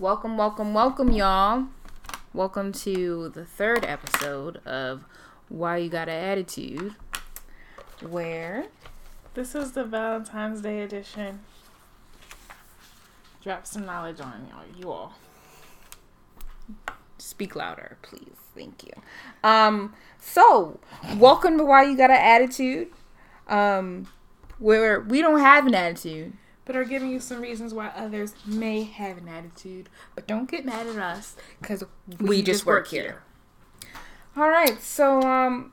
Welcome, welcome, welcome, y'all. Welcome to the third episode of Why You Got an Attitude, where This is the Valentine's Day edition. Drop some knowledge on y'all, you all. speak louder, please. Thank you. Um, so welcome to Why You Got an Attitude, um, where we don't have an attitude. But are giving you some reasons why others may have an attitude. But don't get mad at us because we, We just work here. All right, so um,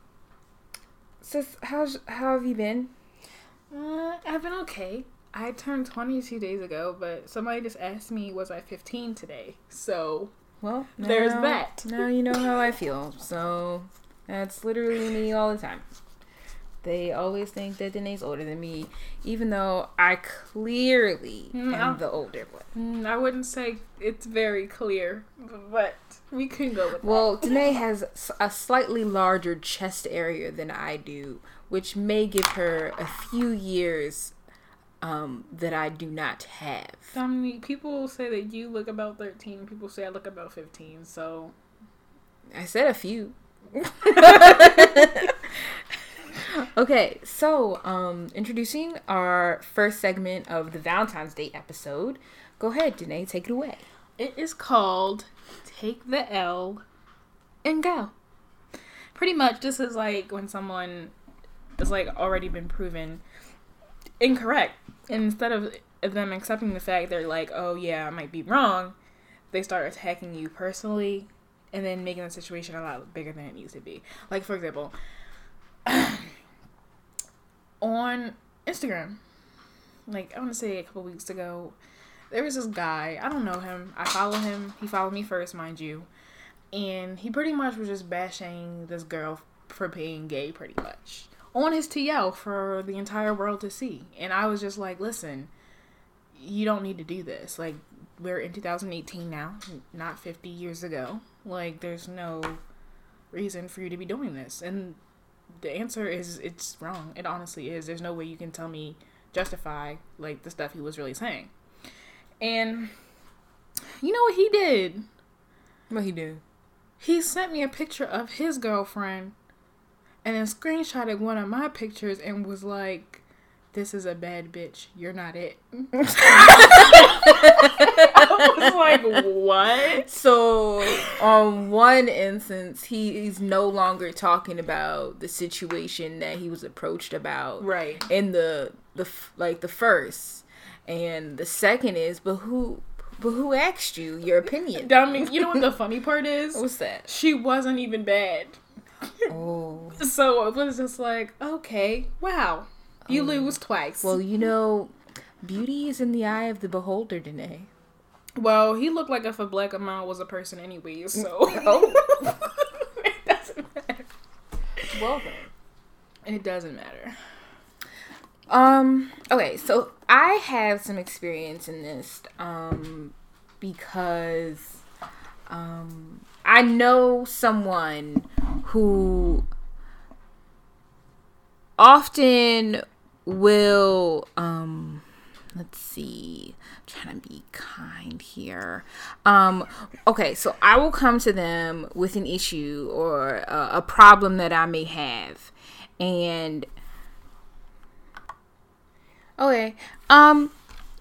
sis, how's how have you been? Uh, I've been okay. I turned 22 days ago, but somebody just asked me, was I 15 today? So, Well, There's that. Now you know how I feel. So that's literally me all the time. They always think that Danae's older than me, even though I clearly Mm, am the older one. mm, I wouldn't say it's very clear, but we can go with that. Well, Danae has a slightly larger chest area than I do, which may give her a few years um, that I do not have. that. Dominique, people say that you look about 13, people say I look about 15, so. I said a few. okay, so um introducing our first segment of the Valentine's Day episode. Go ahead, Danae, take it away. It is called Take the L and Go. Pretty much, this is like when someone is like already been proven incorrect. And instead of them accepting the fact they're like, oh yeah, I might be wrong, they start attacking you personally and then making the situation a lot bigger than it needs to be. Like, for example, on Instagram, like I want to say a couple weeks ago, there was this guy. I don't know him. I follow him. He followed me first, mind you, and he pretty much was just bashing this girl for being gay, pretty much on his TL for the entire world to see. And I was just like, listen, you don't need to do this. Like we're in 2018 now, not 50 years ago. Like there's no reason for you to be doing this. And the answer is it's wrong. It honestly is. There's no way you can tell me justify like the stuff he was really saying. And you know what he did? What he did? He sent me a picture of his girlfriend and then screenshotted one of my pictures and was like, This is a bad bitch. You're not it. I was like, What? So, on one instance, he, he's no longer talking about the situation that he was approached about Right. in the the like the first, and the second is, but who, but who asked you your opinion? Dominic, you know what the funny part is? What's that? She wasn't even bad. Oh, So it was just like, okay, wow. You lose twice. well, you know, beauty is in the eye of the beholder, Danae. Well, he looked like if a black amount was a person anyway, so Oh. it doesn't matter. Well then. It doesn't matter. Um. Okay. So I have some experience in this. Um, because um, I know someone who often will um. Let's see. I'm trying to be kind here. Um. Okay. So I will come to them with an issue or a, a problem that I may have, and Okay. Um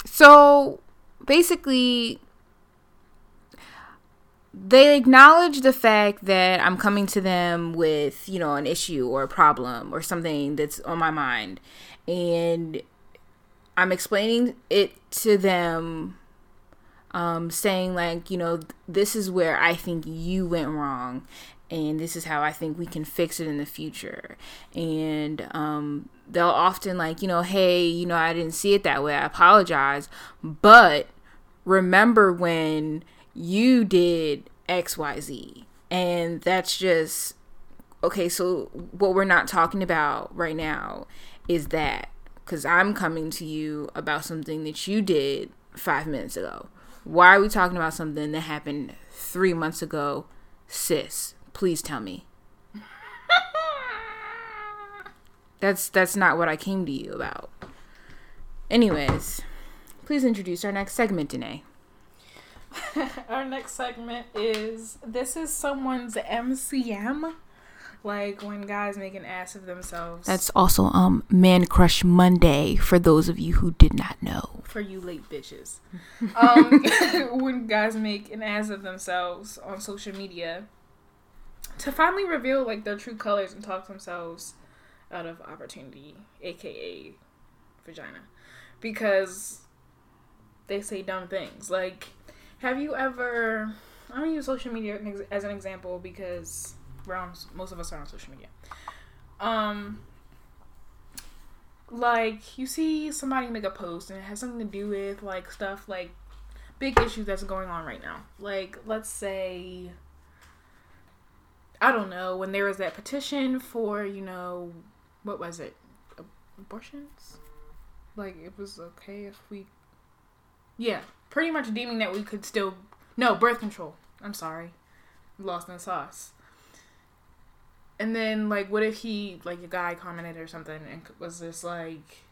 so basically they acknowledge the fact that I'm coming to them with, you know, an issue or a problem or something that's on my mind and I'm explaining it to them um saying like, you know, this is where I think you went wrong and this is how I think we can fix it in the future. And um they'll often like, you know, hey, you know, I didn't see it that way. I apologize. But remember when you did XYZ. And that's just okay, so what we're not talking about right now is that cuz I'm coming to you about something that you did 5 minutes ago. Why are we talking about something that happened 3 months ago? Sis, please tell me. That's that's not what I came to you about. Anyways, please introduce our next segment, Danae. Our next segment is this is someone's MCM. Like when guys make an ass of themselves. That's also um Man Crush Monday for those of you who did not know. For you late bitches. um when guys make an ass of themselves on social media to finally reveal like their true colors and talk themselves out of opportunity, aka vagina. Because they say dumb things. Like have you ever I'm gonna use social media as an example because we're on most of us are on social media. Um, like you see somebody make a post and it has something to do with like stuff like big issues that's going on right now. Like let's say I don't know when there was that petition for you know what was it? Abortions? Like it was okay if we yeah pretty much deeming that we could still no birth control. I'm sorry. Lost in the sauce and then like what if he like a guy commented or something and was just like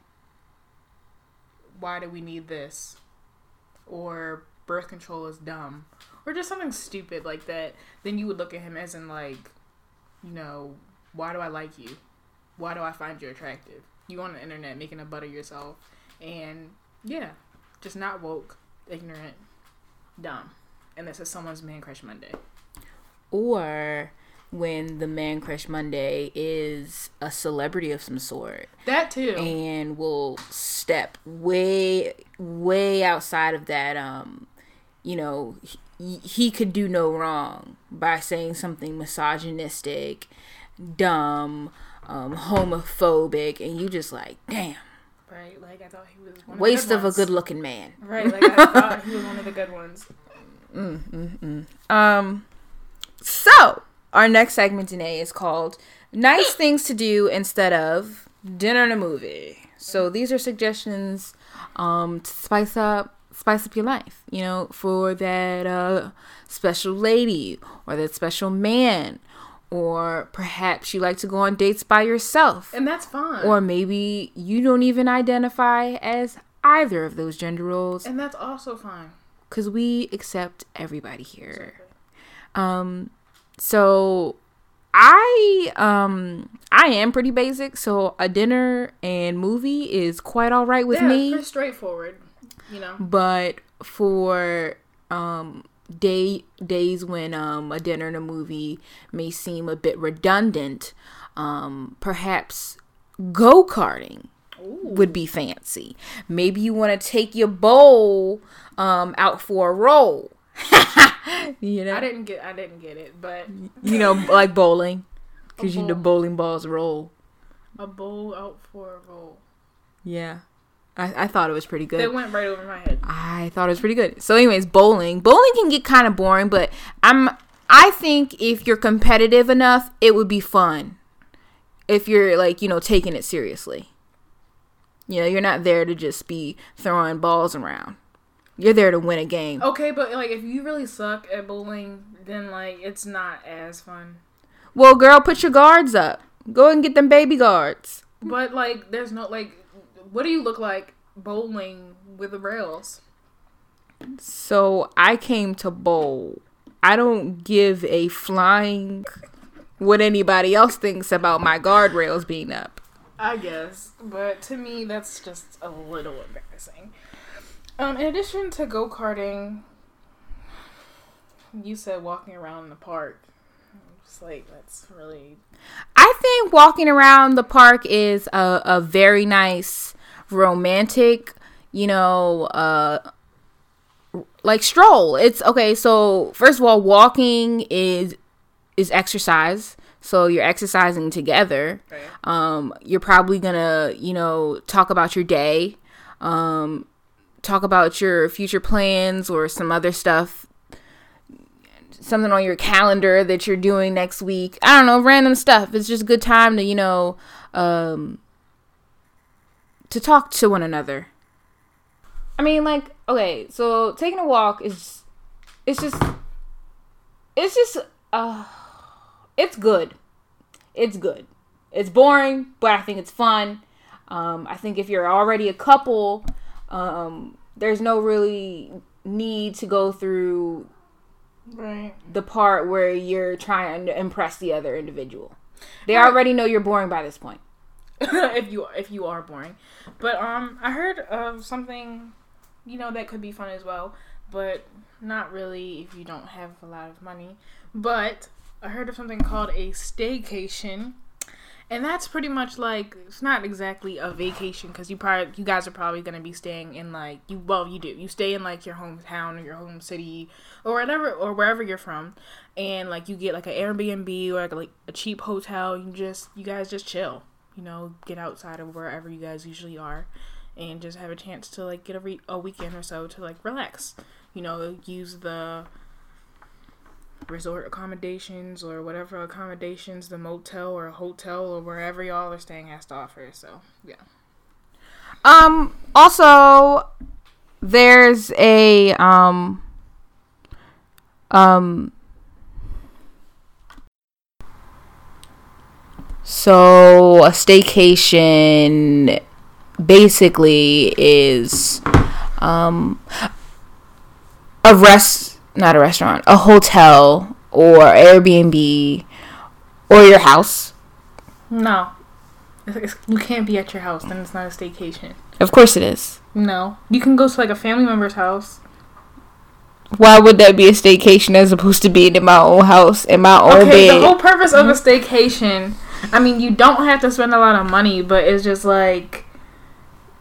why do we need this? Or birth control is dumb. Or just something stupid like that. Then you would look at him as in like you know why do i like you? Why do i find you attractive? You on the internet making a butt of yourself. And yeah just not woke ignorant dumb. And this is someone's man crush monday. Or when the man crush Monday is a celebrity of some sort. That too. And will step way way outside of that um you know, he, he could do no wrong by saying something misogynistic, dumb, um, homophobic, and you just like, damn. Right, like I thought he was waste of, of a good-looking man. Right, like I thought he was one of the good ones. Mm, mm, mm. Um, so our next segment today is called "Nice Things to Do Instead of Dinner and a Movie." So these are suggestions um, to spice up spice up your life, you know, for that uh, special lady or that special man. Or perhaps you like to go on dates by yourself. And that's fine. Or maybe you don't even identify as either of those gender roles. And that's also fine. Because we accept everybody here. Um, so I um I am pretty basic, so a dinner and movie is quite all right with yeah, me. Pretty straightforward you know. But for um day days when um a dinner and a movie may seem a bit redundant, um perhaps go karting would be fancy. Maybe you want to take your bowl um out for a roll. you know, I didn't get I didn't get it, but you know, like bowling, because you know bowling balls roll. A bowl out for a roll. Yeah. I, I thought it was pretty good. It went right over my head. I thought it was pretty good. So, anyways, bowling. Bowling can get kind of boring, but I'm. I think if you're competitive enough, it would be fun. If you're like you know taking it seriously. You know, you're not there to just be throwing balls around. You're there to win a game. Okay, but like if you really suck at bowling, then like it's not as fun. Well, girl, put your guards up. Go and get them baby guards. But like, there's no like what do you look like bowling with the rails? So I came to bowl. I don't give a flying what anybody else thinks about my guardrails being up. I guess, but to me that's just a little embarrassing. Um, in addition to go karting, you said walking around the park. It's like that's really. I think walking around the park is a, a very nice romantic, you know, uh like stroll. It's okay, so first of all, walking is is exercise. So you're exercising together. Right. Um, you're probably gonna, you know, talk about your day, um, talk about your future plans or some other stuff, something on your calendar that you're doing next week. I don't know, random stuff. It's just a good time to, you know, um, to talk to one another. I mean, like, okay, so taking a walk is, it's just, it's just, uh, it's good. It's good. It's boring, but I think it's fun. Um, I think if you're already a couple, um, there's no really need to go through Right. the part where you're trying to impress the other individual. They already know you're boring by this point. if you if you are boring. But um I heard of something you know that could be fun as well, but not really if you don't have a lot of money. But I heard of something called a staycation. And that's pretty much like it's not exactly a vacation because you probably you guys are probably gonna be staying in like you well you do you stay in like your hometown or your home city or whatever or wherever you're from, and like you get like an Airbnb or like a, like a cheap hotel. You just you guys just chill, you know, get outside of wherever you guys usually are, and just have a chance to like get a re- a weekend or so to like relax. You know, use the resort accommodations or whatever accommodations the motel or hotel or wherever y'all are staying has to offer. So yeah. Um also there's a um um so a staycation basically is um a rest not a restaurant a hotel or airbnb or your house No, It's- it's- you can't be at your house. Then it's not a staycation. of course it is No, you can go to like a family member's house. why would that be a staycation as opposed to being in my own house in my own Okay, bed the whole purpose of a mm-hmm. staycation. I mean, you don't have to spend a lot of money, but it's just like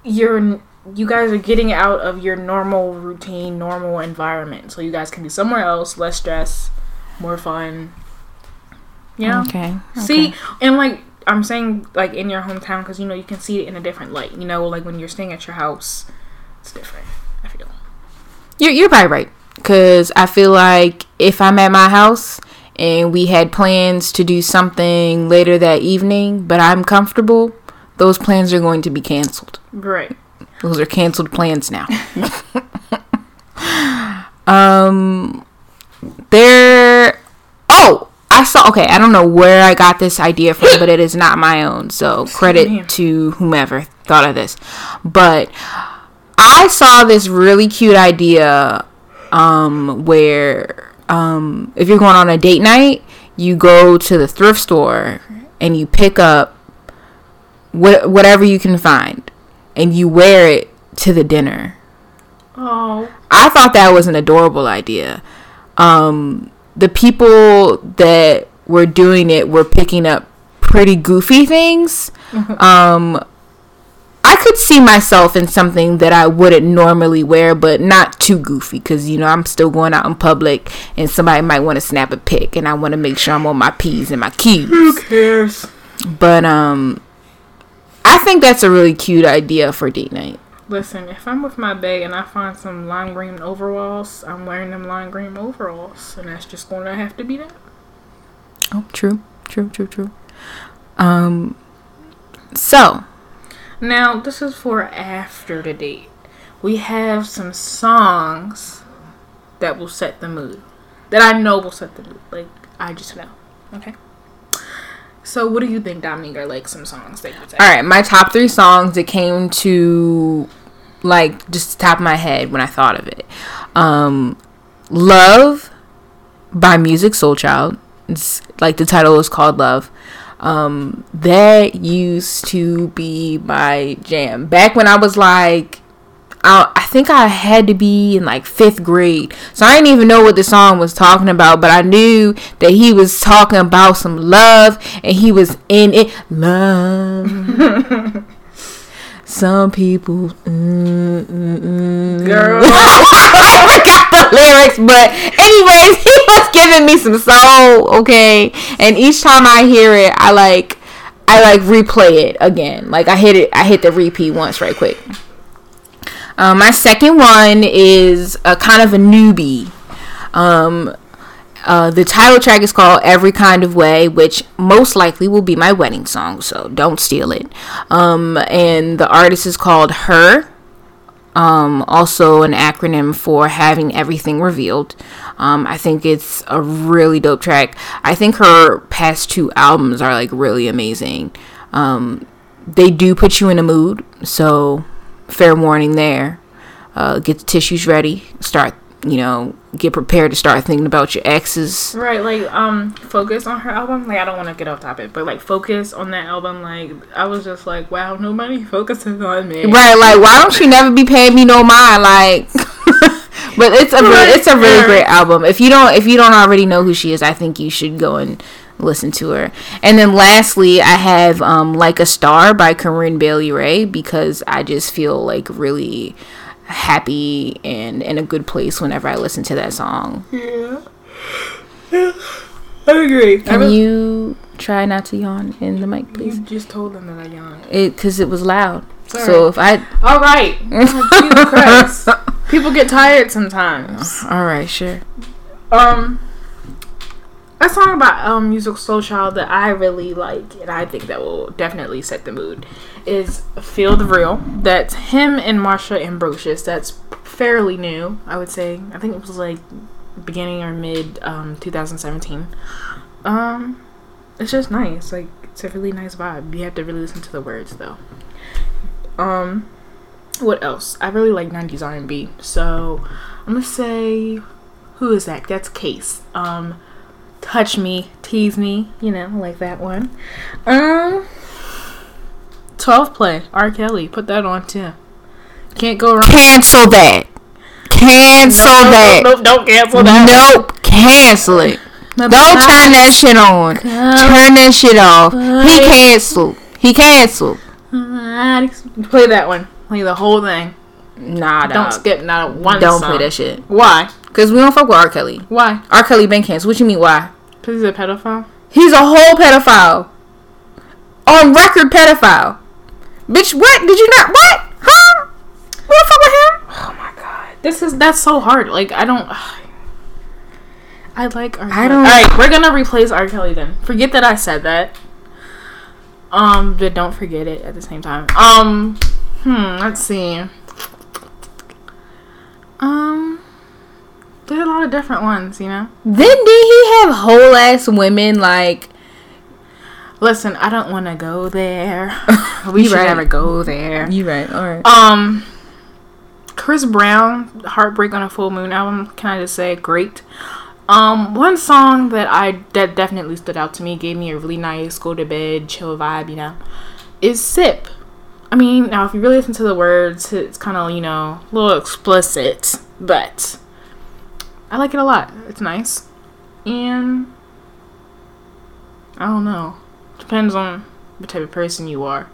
you're you guys are getting out of your normal routine, normal environment, so you guys can be somewhere else, less stress, more fun. You know. okay See, and like I'm saying, like in your hometown, because you know you can see it in a different light. You know, like when you're staying at your house, it's different. I feel. You're, you're probably right. Because I feel like if I'm at my house and we had plans to do something later that evening, but I'm comfortable, those plans are going to be canceled. Right. Those are canceled plans now. um, there. Oh, I saw. Okay, I don't know where I got this idea from, but it is not my own. So credit to whomever thought of this. But I saw this really cute idea um, where um, if you're going on a date night, you go to the thrift store and you pick up what whatever you can find and you wear it to the dinner. Oh. I thought that was an adorable idea. Um, the people that were doing it were picking up pretty goofy things. Um, I could see myself in something that I wouldn't normally wear, but not too goofy because you know I'm still going out in public and somebody might want to snap a pic, and I want to make sure I'm on my p's and my q's. Who cares? But um, I think that's a really cute idea for date night. Listen, if I'm with my bae and I find some lime green overalls, I'm wearing them lime green overalls, and that's just going to have to be that. Oh, true, true, true, true. Um, so Now, this is for after the date. We have some songs that will set the mood. That I know will set the mood. Like, I just know. Okay? So, what do you think, Dominique, are like some songs that you say? All right, my top three songs that came to like just top of my head when I thought of it. Um, "Love" by Musiq Soulchild. It's like the title is called "Love." Um, that used to be my jam back when I was like. I, I think I had to be in like fifth grade. So I didn't even know what the song was talking about, but I knew that he was talking about some love and he was in it. Love. Some people. Mm, mm, mm. Girl. I forgot the lyrics, but anyways, he was giving me some soul, okay? And each time I hear it, I like. I like replay it again. Like I hit it, I hit the repeat once right quick. Um, my second one is a kind of a newbie. Um, uh, the title track is called Every Kind of Way, which most likely will be my wedding song, so don't steal it. Um, and the artist is called H.E.R., um, also an acronym for Having Everything Revealed. Um, I think it's a really dope track. I think her past two albums are like really amazing. Um, they do put you in a mood, so fair warning there. uh, get the tissues ready, start you know, get prepared to start thinking about your exes. Right, like um focus on her album. Like I don't want to get off topic, but like focus on that album. Like I was just like, wow, nobody focuses on me. Right, like why don't you never be paying me no mind? Like, but it's a it's a really great album. If you don't if you don't already know who she is, I think you should go and listen to her. And then lastly, I have um like a star by Corinne Bailey Rae because I just feel like really happy and in a good place whenever I listen to that song. Yeah. I agree. Can I you try not to yawn in the mic, please? You just told them that I yawned. It because it was loud. Sorry. So if I all right, oh, people get tired sometimes. All right, sure. Um, a song about um musical soul child that I really like and I think that will definitely set the mood is Feel the Real. That's him and Marsha Ambrosius. That's fairly new, I would say. I think it was like beginning or mid um 2017. Um it's just nice. Like it's a really nice vibe. You have to really listen to the words though. Um what else? I really like 90s R&B. So I'm to say who is that? That's Case. Um touch me, tease me, you know, like that one. Um 12 play, R. Kelly, put that on too. Can't go wrong. Cancel that. Cancel no, that. No, no, don't cancel that. Nope, cancel it. don't turn that shit on. Turn that shit off. He canceled. He canceled. Play that one. Play the whole thing. Nah, Don't skip not one song. Don't song. play that shit. Why? Because we don't fuck with R. Kelly. Why? R. Kelly been canceled. What you mean, why? Because he's a pedophile? He's a whole pedophile. On record pedophile. Bitch, what? Did you not? What? Huh? What the fuck with him? Oh my god. This is, that's so hard. Like, I don't. I like R. Kelly. I don't. Alright, we're gonna replace R. Kelly then. Forget that I said that. Um, but don't forget it at the same time. Um, hmm, let's see. Um, there's a lot of different ones, you know. Then did he have whole ass women like? Listen, I don't want to go there. we should right. never go there. You right. All right. Um, Chris Brown, "Heartbreak on a Full Moon" album. Can I just say, great. Um, one song that I that definitely stood out to me, gave me a really nice go to bed chill vibe, you know, is "Sip." I mean, now if you really listen to the words, it's kind of you know a little explicit, but I like it a lot. It's nice, and I don't know. Depends on what type of person you are.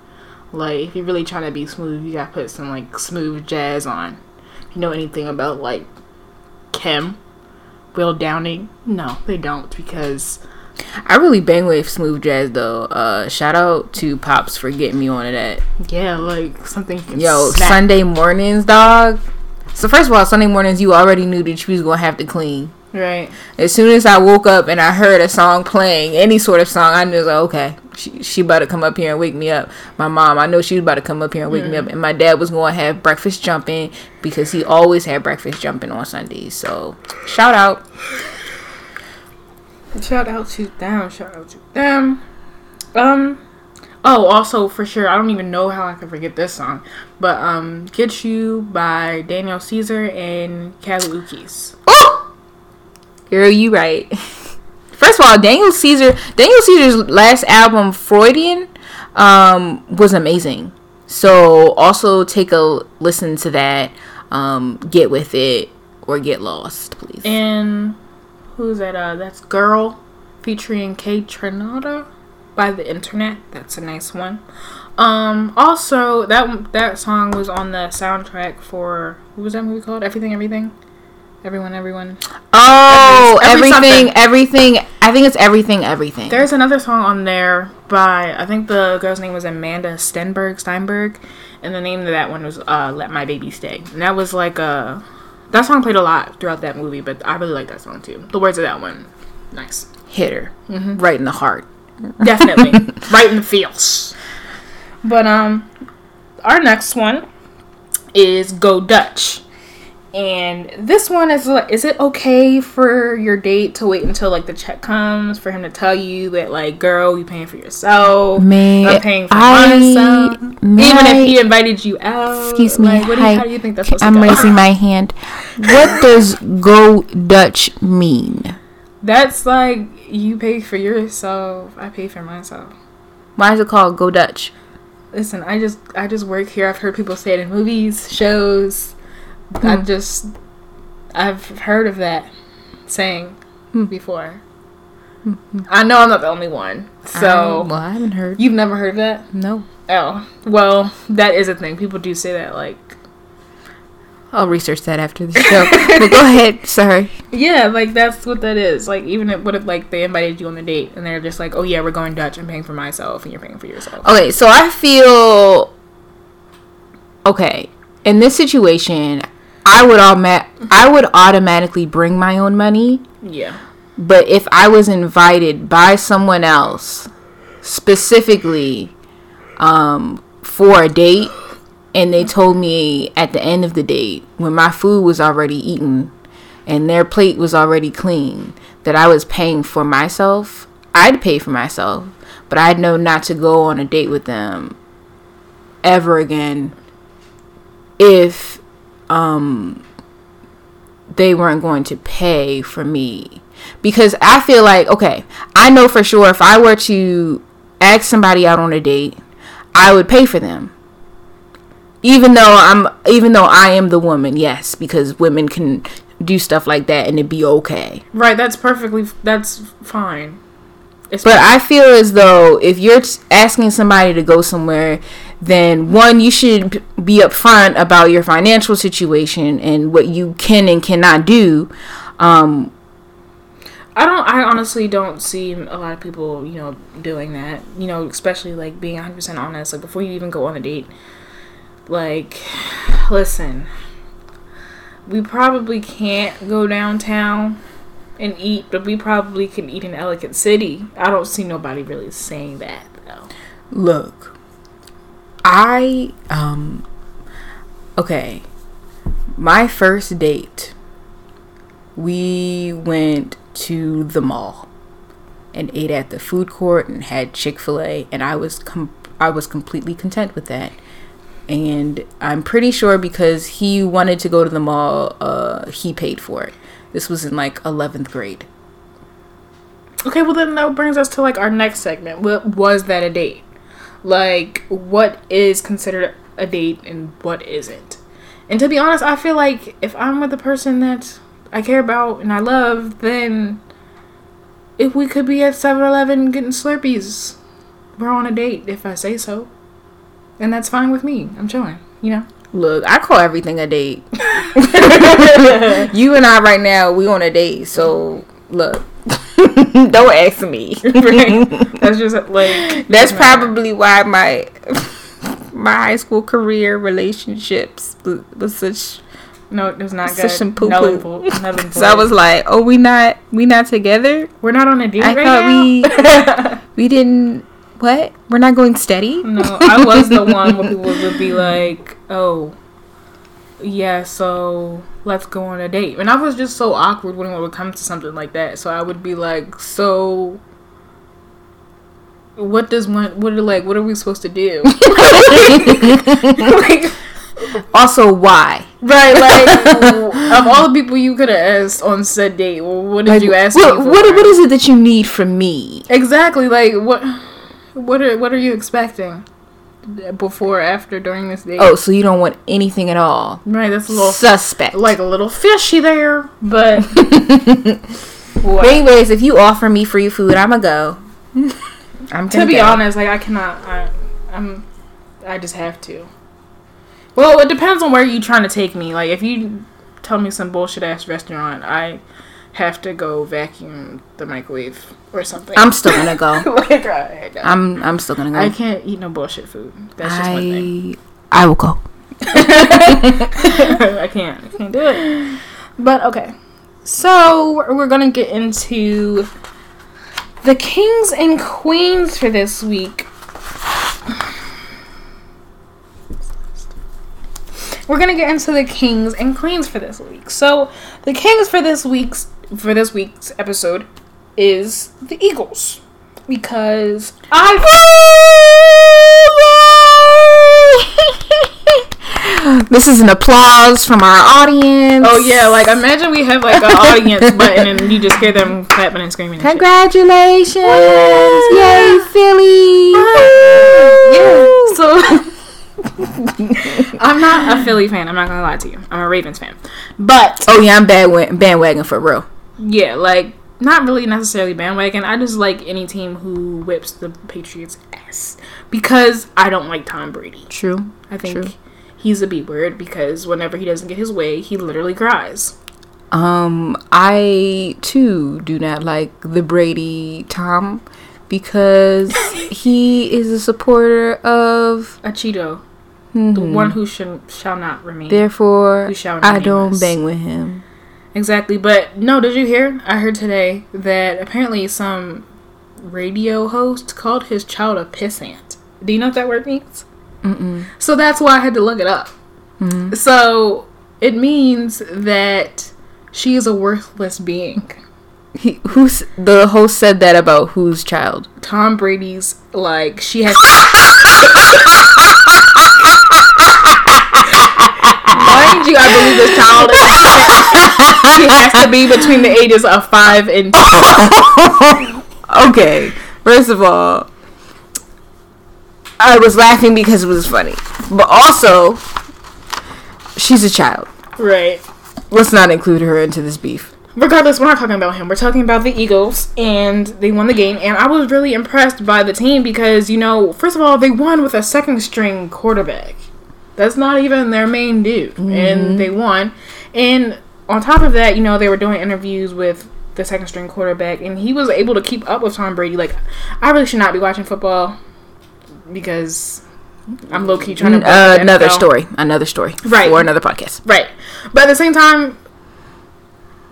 Like, if you're really trying to be smooth, you gotta put some like smooth jazz on. If you know anything about like Kim, Will Downing, no, they don't because I really bang with smooth jazz though. Uh, shout out to Pops for getting me onto that. Yeah, like something. Yo, snap. Sunday mornings, dog. So first of all, Sunday mornings you already knew that you was gonna have to clean. Right. As soon as I woke up and I heard a song playing, any sort of song, I knew like, okay, she she about to come up here and wake me up. My mom, I know she was about to come up here and wake mm. me up, and my dad was going to have breakfast jumping because he always had breakfast jumping on Sundays. So shout out. Shout out to them. Shout out to them. Um. Oh, also for sure, I don't even know how I could forget this song, but um, "Get You" by Daniel Caesar and Uchis. Oh, girl, you right. First of all, Daniel Caesar, Daniel Caesar's last album, Freudian, um, was amazing. So also take a listen to that. Um, get with it or get lost, please. And who's that? Uh, that's Girl featuring Kate Kaytranada by the Internet. That's a nice one. Um, also that that song was on the soundtrack for what was that movie called? Everything, everything. Everyone, everyone. Oh, every, everything, everything. I think it's everything, everything. There's another song on there by I think the girl's name was Amanda Stenberg, Steinberg, and the name of that one was uh, "Let My Baby Stay." And that was like a that song played a lot throughout that movie, but I really like that song too. The words of that one, nice. Hitter, mm-hmm. right in the heart. Definitely, right in the feels. But um, our next one is "Go Dutch." And this one is like, is it okay for your date to wait until like the check comes for him to tell you that like, girl, you paying for yourself? May I'm paying for I- myself. Even I- if he invited you out. Excuse me. Like, what do you, Hi. how do you think that's supposed I'm to go? raising my hand. What does go Dutch mean? That's like you pay for yourself. I pay for myself. Why is it called go Dutch? Listen, I just I just work here. I've heard people say it in movies, shows. I Hmm. just I've heard of that saying Hmm. before. I know I'm not the only one. So I, well, I haven't heard. you've never heard of that? No, Oh, well, that is a thing. People do say that. Like, I'll research that after the show. but go ahead. Sorry. yeah, like that's what that is. Like, even if what if like they invited you on the date and they're just like, oh yeah, we're going Dutch. I'm paying for myself, and you're paying for yourself. Okay, so I feel okay in this situation. I would automa- I would automatically bring my own money. Yeah. But if I was invited by someone else specifically um, for a date and they told me at the end of the date when my food was already eaten and their plate was already clean that I was paying for myself, I'd pay for myself, but I'd know not to go on a date with them ever again if um they weren't going to pay for me because I feel like okay, I know for sure if I were to ask somebody out on a date, I would pay for them. Even though I'm even though I am the woman, yes, because women can do stuff like that and it'd be okay. Right. That's perfectly. That's fine. It's But I feel as though if you're asking somebody to go somewhere, then one, you should be upfront about your financial situation and what you can and cannot do. Um, I don't. I honestly don't see a lot of people, you know, doing that. You know, especially like being 100 percent honest. Like before you even go on a date, like, listen, we probably can't go downtown and eat, but we probably can eat in Ellicott City. I don't see nobody really saying that though. look, I um, okay, my first date, we went to the mall and ate at the food court and had Chick-fil-A and I was com- I was completely content with that. And I'm pretty sure because he wanted to go to the mall, uh, he paid for it. This was in like 11th grade. Okay, well then that brings us to like our next segment. What was that a date? Like what is considered a date and what isn't? And to be honest, I feel like if I'm with the person that I care about and I love, then if we could be at 7-Eleven getting Slurpees, we're on a date if I say so. And that's fine with me. I'm chilling, you know. Look, I call everything a date. you and I right now, we on a date. So look, don't ask me. That's just like That's probably why my my high school career relationships was, such. no, it was not Such good. some poo-poo. Null and void. Null and So I was like, oh, we not we not together. We're not on a date I right thought now. we we didn't. What? We're not going steady. No, I was the one where people would be like, "Oh, yeah, so let's go on a date," and I was just so awkward when it would come to something like that. So I would be like, "So, what does one? What are like? What are we supposed to do?" like, Also, why? right? Like, of all the people you could have asked on said date, well, what did Like, you ask what, what? What is it that you need from me? exactly? Like, what? What are What are you expecting? Before, after, during this date? Oh, so you don't want anything at all? right. That's a little Suspect. like a little fishy there, but But anyways, if you offer me free food, I'ma go. I'm to be go. honest, like I cannot. I, I'm. I just have to. Well, it depends on where you trying to take me. Like if you tell me some bullshit ass restaurant, I have to go vacuum the microwave or something. I'm still gonna go. like I, I'm I'm still gonna go. I can't eat no bullshit food. That's just one thing. I I will go. I can't. I can't do it. But okay. So we're gonna get into the kings and queens for this week. we're gonna get into the kings and queens for this week. So the kings for this week's for this week's episode is the Eagles because I. this is an applause from our audience. Oh yeah, like imagine we have like an audience button and you just hear them clapping and screaming. And Congratulations! Yay, Philly! yeah. So I'm not a Philly fan. I'm not gonna lie to you. I'm a Ravens fan. But oh yeah, I'm bad bandwagon for real. Yeah, like not really necessarily bandwagon. I just like any team who whips the Patriots ass because I don't like Tom Brady. True. I think True. he's a B word because whenever he doesn't get his way, he literally cries. Um, I too do not like the Brady Tom because he is a supporter of a Cheeto, mm-hmm. the one who should shall not remain. Therefore, I don't bang with him. Exactly, but no, did you hear? I heard today that apparently some radio host called his child a pissant. Do you know what that word means? Mm-mm. So that's why I had to look it up. Mm-hmm. So it means that she is a worthless being. He, who's the host said that about whose child? Tom Brady's. Like she has. Mind you, I believe this child. She has to be between the ages of five and. okay, first of all, I was laughing because it was funny, but also, she's a child. Right. Let's not include her into this beef. Regardless, we're not talking about him. We're talking about the Eagles, and they won the game. And I was really impressed by the team because, you know, first of all, they won with a second string quarterback. That's not even their main dude. Mm-hmm. And they won. And on top of that, you know, they were doing interviews with the second string quarterback, and he was able to keep up with Tom Brady. Like, I really should not be watching football because I'm low key trying to. Uh, another story. Another story. Right. Or another podcast. Right. But at the same time,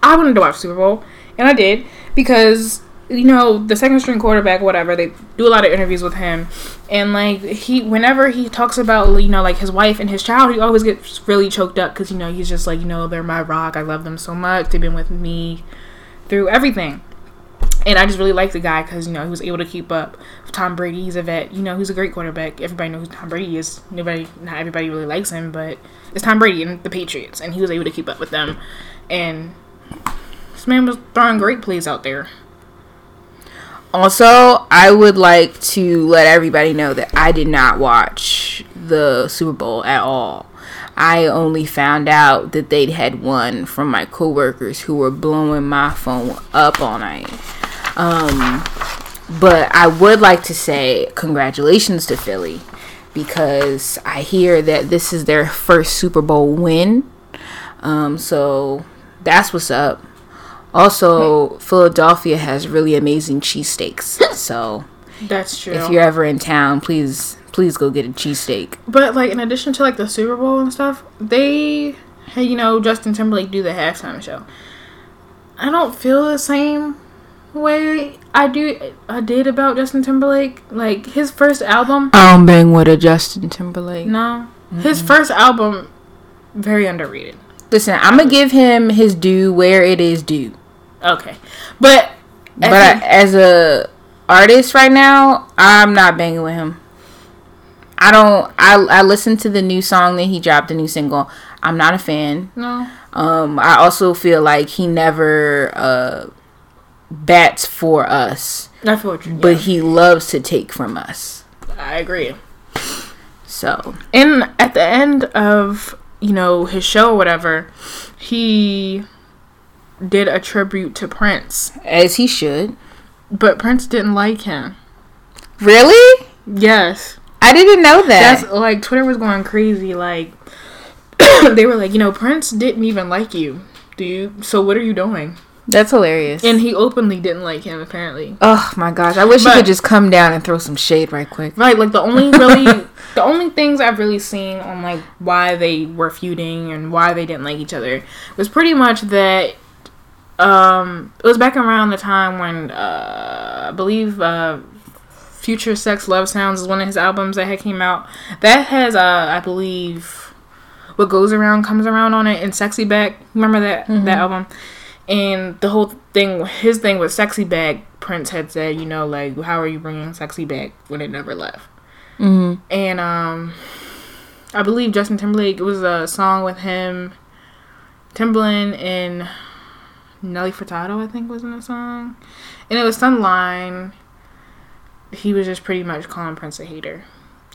I wanted to watch Super Bowl, and I did because you know the second string quarterback, whatever. They do a lot of interviews with him, and like he, whenever he talks about you know like his wife and his child, he always gets really choked up because you know he's just like you know they're my rock. I love them so much. They've been with me through everything. And I just really like the guy because you know he was able to keep up. with Tom Brady, he's a vet. You know he's a great quarterback. Everybody knows who Tom Brady is. Nobody, not everybody really likes him, but it's Tom Brady and the Patriots, and he was able to keep up with them. And this man was throwing great plays out there. Also, I would like to let everybody know that I did not watch the Super Bowl at all. I only found out that they'd had won from my coworkers who were blowing my phone up all night. Um, but I would like to say congratulations to Philly because I hear that this is their first Super Bowl win. Um, so that's what's up. Also, Philadelphia has really amazing cheesesteaks. So that's true. If you're ever in town, please please go get a cheesesteak. But like in addition to like the Super Bowl and stuff, they hey, you know, Justin Timberlake do the halftime show. I don't feel the same way I do I did about Justin Timberlake. Like his first album I don't bang with a Justin Timberlake. No. Mm-hmm. His first album very underrated. Listen, I'm gonna give him his due where it is due. Okay, but but I, as a artist right now, I'm not banging with him. I don't. I I listened to the new song that he dropped, the new single. I'm not a fan. No. Um. I also feel like he never uh bats for us. I feel you, but he loves to take from us. I agree. So, and at the end of you know his show or whatever, he did a tribute to Prince. As he should. But Prince didn't like him. Really? Yes. I didn't know that. That's like Twitter was going crazy. Like they were like, you know, Prince didn't even like you. Do you? So what are you doing? That's hilarious. And he openly didn't like him, apparently. Oh my gosh! I wish but, he could just come down and throw some shade right quick. Right, like the only really, the only things I've really seen on like why they were feuding and why they didn't like each other was pretty much that um, it was back around the time when uh, I believe uh, Future Sex Love Sounds is one of his albums that had came out. That has uh, I believe "What Goes Around Comes Around" on it and "Sexy Back." Remember that that album? And the whole thing, his thing with "Sexy Back," Prince had said, you know, like, "How are you bringing sexy back when it never left?" Hmm And um, I believe Justin Timberlake. It was a song with him, Timbaland and Nelly Furtado. I think was in the song, and it was some line. He was just pretty much calling Prince a hater,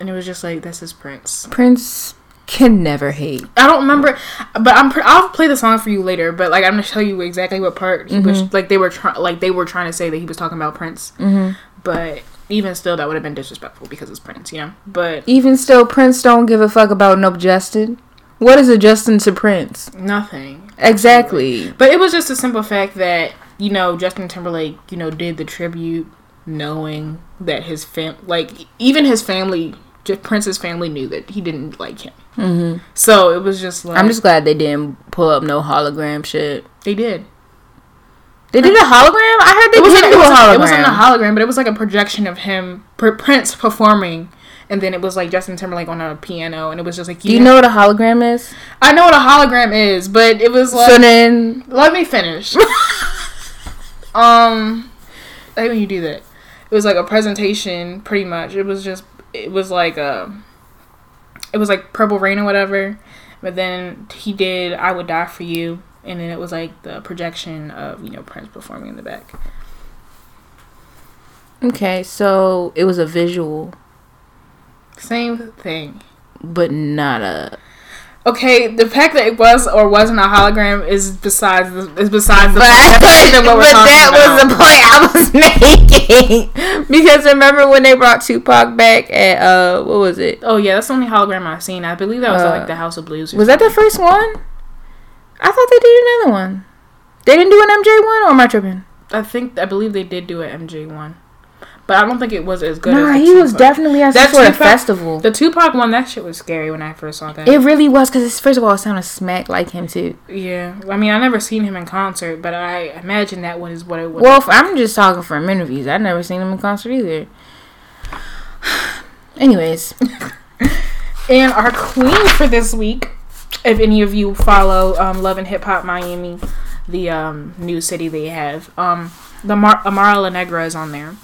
and it was just like, "This is Prince." Prince can never hate. I don't remember, but I'm. I'll play the song for you later. But like, I'm gonna tell you exactly what part he was. Like they were trying. Like they were trying to say that he was talking about Prince. Mm-hmm. But even still, that would have been disrespectful because it's Prince, you know. But Even still, Prince don't give a fuck about no Justin. What is a Justin to Prince? nothing. Exactly. But it was just a simple fact that you know Justin Timberlake, you know, did the tribute knowing that his fam, like even his family, just Prince's family knew that he didn't like him. hmm So it was just like I'm just glad they didn't pull up no hologram shit. they did. They did a hologram. I heard they It wasn't, did it, wasn't, hologram. it wasn't a hologram, but it was like a projection of him, Prince performing, and then it was like Justin Timberlake on a piano, and it was just like You do you know what a hologram is? I know what a hologram is, but it was like so then, Let me finish. um, I when you do that. It was like a presentation, pretty much. It was just, it was like a, it was like Purple Rain or whatever. But then he did "I Would Die for You," and then it was like the projection of you know Prince performing in the back. okay, so it was a visual, Same thing. but not a. Okay, the fact that it was or wasn't a hologram is besides the, is besides the But, point. That's not what we're but that about. was the point I was making. because remember when they brought Tupac back at uh, what was it? Oh yeah, that's the only hologram I've seen. I believe that was Uh, like the House of Blues. Was that the first one? I thought they did another one. They didn't do an MJ one, or am I tripping? I think I believe they did do an MJ one, but I don't think it was as good. Nah, as the he was definitely at some sort of festival. the Tupac one. That shit was scary when I first saw that. It really was because first of all, it sounded smack like him too. yeah, I mean I never seen him in concert, but I imagine that one is what it was. Well, if I'm just talking from interviews. I've never seen him in concert either. Anyways, and our queen for this week, if any of you follow um, Love and Hip Hop Miami, the um, new city they have, um, the Mar- Amara La Negra is on there,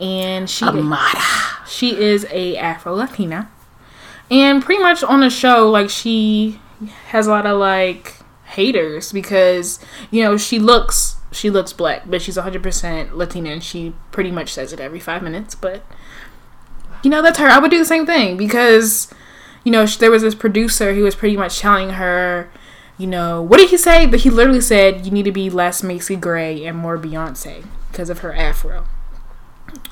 and she Amada. she is a Afro Latina, and pretty much on the show, like she has a lot of like haters because you know she looks she looks black, but she's hundred percent Latina, and she pretty much says it every five minutes. But you know that's her. I would do the same thing because you know there was this producer who was pretty much telling her. You know, what did he say? But he literally said you need to be less Macy Gray and more Beyonce because of her afro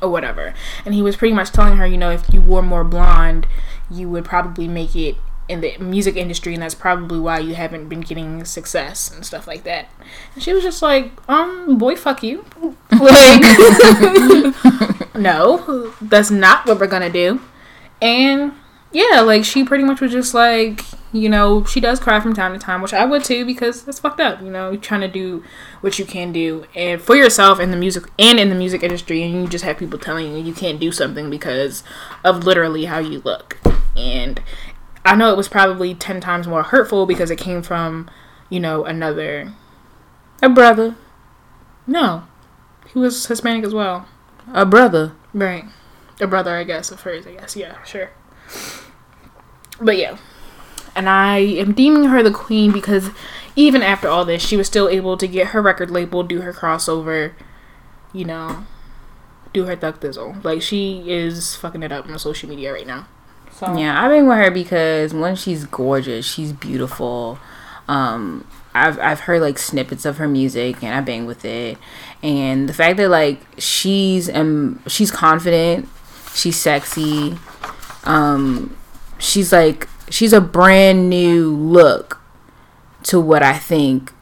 or whatever. And he was pretty much telling her, you know, if you wore more blonde, you would probably make it in the music industry, and that's probably why you haven't been getting success and stuff like that. And she was just like, um, boy, fuck you. Like, no, that's not what we're gonna do. And yeah, like she pretty much was just like, you know, she does cry from time to time, which I would too because that's fucked up. You know, you're trying to do what you can do and for yourself in the music and in the music industry, and you just have people telling you you can't do something because of literally how you look. And I know it was probably ten times more hurtful because it came from, you know, another. A brother. No, he was Hispanic as well. A brother. Right. A brother, I guess, of hers, I guess. Yeah, sure. But yeah. And I am deeming her the queen because even after all this, she was still able to get her record label, do her crossover, you know, do her thug thizzle. Like, she is fucking it up on social media right now. So, Yeah, I've been with her because one, she's gorgeous. She's beautiful. Um, I've I've heard like snippets of her music and I bang with it. And the fact that like she's um she's confident, she's sexy, um, she's like she's a brand new look to what I think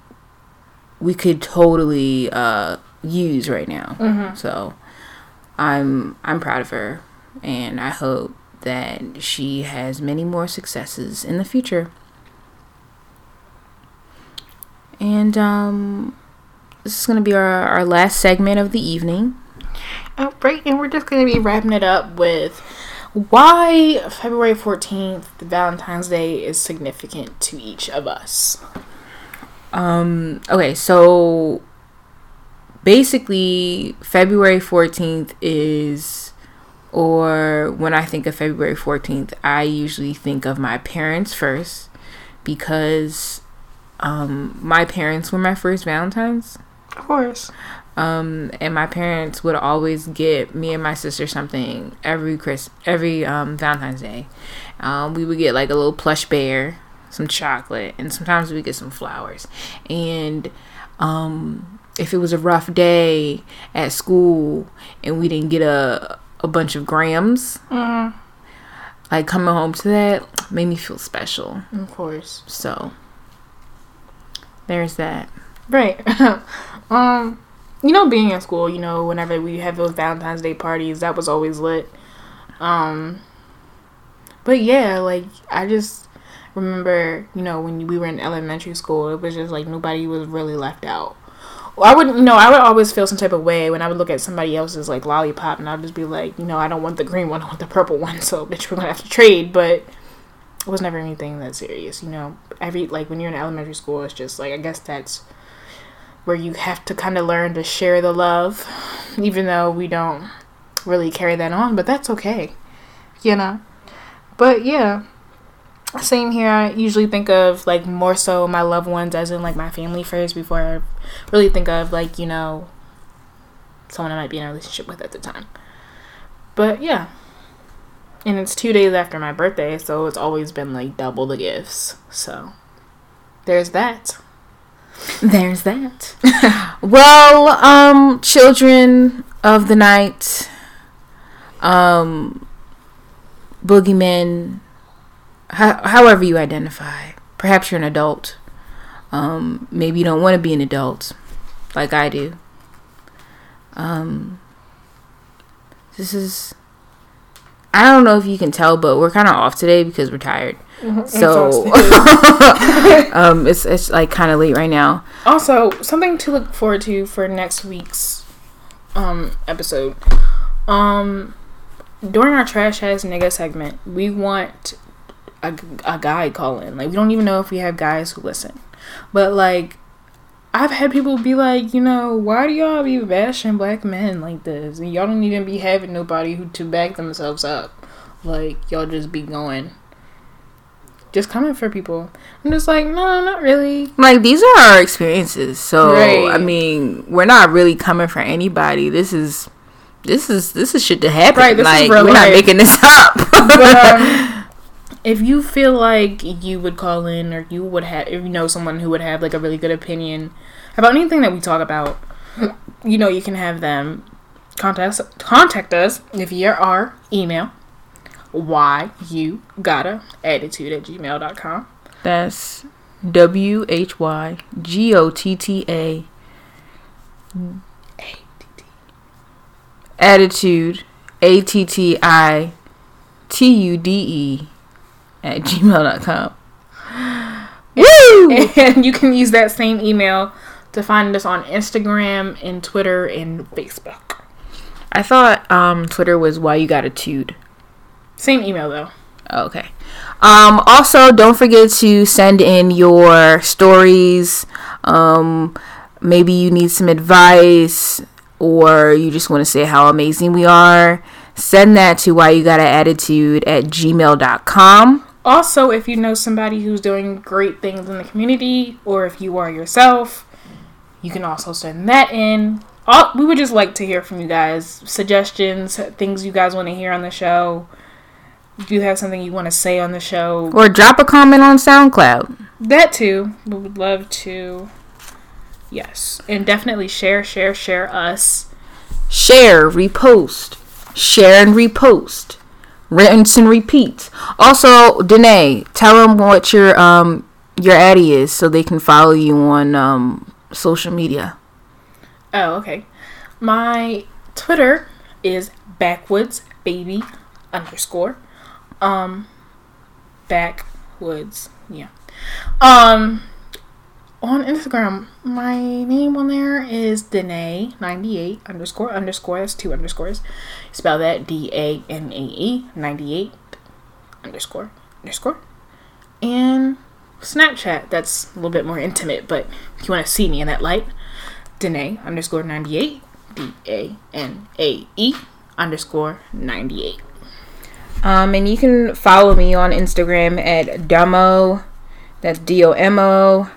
we could totally uh use right now. Mhm. So I'm I'm proud of her and I hope that she has many more successes in the future. And um this is going to be our, our last segment of the evening. Oh, right, and we're just gonna be wrapping it up with why February 14th, Valentine's Day, is significant to each of us. Um, okay, so basically, February 14th is, or when I think of February 14th, I usually think of my parents first because um, my parents were my first Valentine's. Of course. Um, and my parents would always get me and my sister something every Chris every um, Valentine's Day. Um, we would get like a little plush bear, some chocolate, and sometimes we get some flowers. And um, if it was a rough day at school and we didn't get a a bunch of grams, Mm, like coming home to that made me feel special. of course. So there's that. Right. um, you know, being in school, you know, whenever we have those Valentine's Day parties, that was always lit. Um, but yeah, like I just remember, you know, when we were in elementary school, it was just like nobody was really left out. I wouldn't, you know, I would always feel some type of way when I would look at somebody else's like lollipop, and I'd just be like, you know, I don't want the green one, I want the purple one, so bitch, we're gonna have to trade. But it was never anything that serious, you know. Every like when you're in elementary school, it's just like I guess that's where you have to kind of learn to share the love, even though we don't really carry that on, but that's okay, you know. But yeah, same here. I usually think of like more so my loved ones, as in like my family first, before I really think of like you know someone I might be in a relationship with at the time. But yeah. And it's two days after my birthday, so it's always been like double the gifts. So there's that. There's that. well, um, children of the night, um, boogeymen, ho- however you identify. Perhaps you're an adult. Um, maybe you don't want to be an adult, like I do. Um, this is. I don't know if you can tell, but we're kind of off today because we're tired. So, um, it's it's like kind of late right now. Also, something to look forward to for next week's um episode. Um during our trash ass nigga segment, we want a, a guy call in. Like we don't even know if we have guys who listen. But like I've had people be like, you know, why do y'all be bashing black men like this? And y'all don't even be having nobody who to back themselves up. Like y'all just be going just coming for people. I'm just like, no, not really. Like these are our experiences. So Right. I mean, we're not really coming for anybody. This is this is this is shit to happen. Right, this is like real we're not making this up. but um, if you feel like you would call in or you would have if you know someone who would have like a really good opinion about anything that we talk about you know you can have them contact us, contact us via our email why you gotta attitude at gmail.com That's W H Y G O T T A attitude A T T I T U D E at gmail.com. Woo! and you can use that same email to find us on instagram and twitter and facebook I thought um, Twitter was why you got a tude. Same email though Okay. Um, also, don't forget to send in your stories. Um, maybe you need some advice or you just want to say how amazing we are. Send that to why you got an attitude at gmail.com. Also, if you know somebody who's doing great things in the community, or if you are yourself, you can also send that in. All, we would just like to hear from you guys. Suggestions, things you guys want to hear on the show. If you have something you want to say on the show, Or drop a comment on SoundCloud. that too. We would love to. Yes. And definitely share, share, share us. Share, repost. Share and repost. Rinse and repeat. Also, Danae, tell them what your um your addy is so they can follow you on um social media. Oh, okay. My Twitter is backwoods baby underscore. Um backwoods, yeah. Um on Instagram, my name on there is Danae98 underscore underscore. That's two underscores. Spell that D A N A E 98 underscore underscore. And Snapchat, that's a little bit more intimate, but if you want to see me in that light, Danae underscore 98 D A N A E underscore 98. Um, and you can follow me on Instagram at Domo, that's D O M O,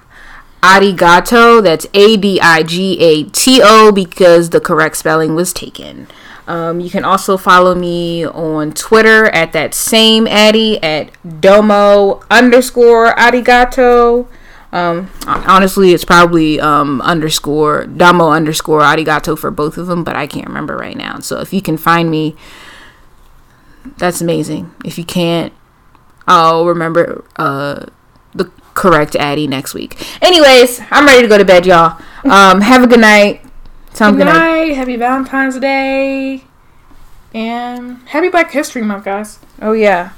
Adigato, that's A D I G A T O, because the correct spelling was taken. Um, you can also follow me on Twitter at that same Addy at Domo underscore Adigato. Um, honestly, it's probably um, underscore Domo underscore Arigato for both of them, but I can't remember right now. So if you can find me, that's amazing. If you can't, I'll remember uh, the correct Addy next week. Anyways, I'm ready to go to bed, y'all. Um, have a good night. Tom, good, good night. night. Happy Valentine's Day. And happy Black History Month, guys. Oh, yeah.